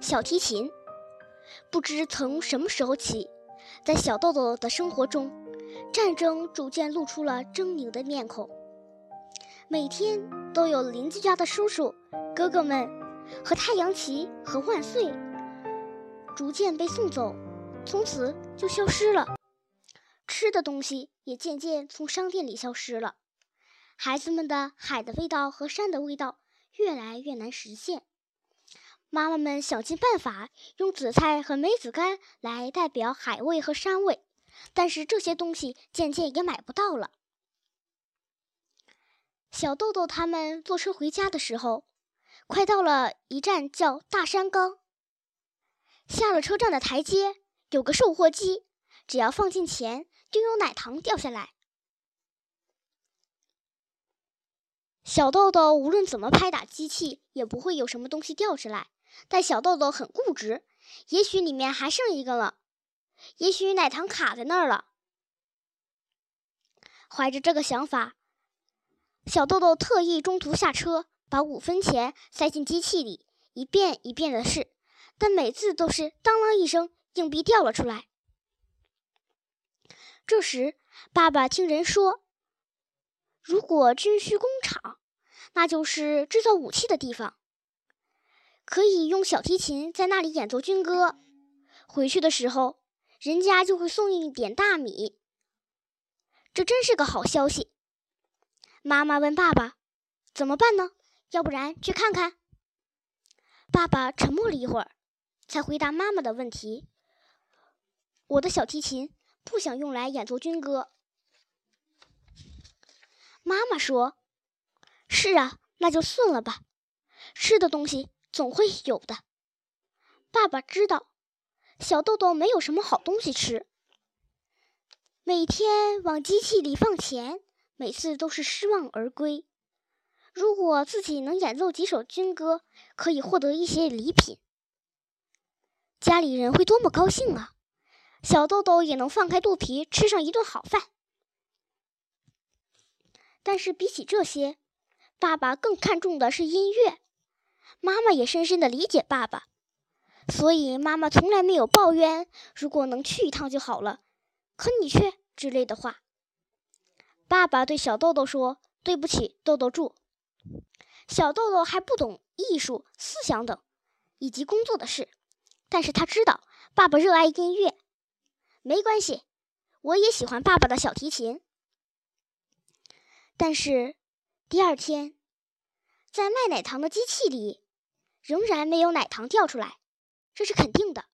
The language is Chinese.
小提琴。不知从什么时候起，在小豆豆的生活中，战争逐渐露出了狰狞的面孔。每天都有邻居家的叔叔、哥哥们和太阳旗和万岁逐渐被送走，从此就消失了。吃的东西也渐渐从商店里消失了。孩子们的海的味道和山的味道越来越难实现。妈妈们想尽办法用紫菜和梅子干来代表海味和山味，但是这些东西渐渐也买不到了。小豆豆他们坐车回家的时候，快到了一站叫大山岗。下了车站的台阶有个售货机，只要放进钱，就有奶糖掉下来。小豆豆无论怎么拍打机器，也不会有什么东西掉下来。但小豆豆很固执，也许里面还剩一个了，也许奶糖卡在那儿了。怀着这个想法，小豆豆特意中途下车，把五分钱塞进机器里，一遍一遍的试，但每次都是当啷一声，硬币掉了出来。这时，爸爸听人说，如果军需工厂，那就是制造武器的地方。可以用小提琴在那里演奏军歌，回去的时候，人家就会送一点大米。这真是个好消息。妈妈问爸爸：“怎么办呢？要不然去看看？”爸爸沉默了一会儿，才回答妈妈的问题：“我的小提琴不想用来演奏军歌。”妈妈说：“是啊，那就算了吧。吃的东西。”总会有的。爸爸知道，小豆豆没有什么好东西吃，每天往机器里放钱，每次都是失望而归。如果自己能演奏几首军歌，可以获得一些礼品，家里人会多么高兴啊！小豆豆也能放开肚皮吃上一顿好饭。但是比起这些，爸爸更看重的是音乐。妈妈也深深的理解爸爸，所以妈妈从来没有抱怨“如果能去一趟就好了，可你却”之类的话。爸爸对小豆豆说：“对不起，豆豆住。”小豆豆还不懂艺术、思想等，以及工作的事，但是他知道爸爸热爱音乐。没关系，我也喜欢爸爸的小提琴。但是第二天，在卖奶糖的机器里。仍然没有奶糖掉出来，这是肯定的。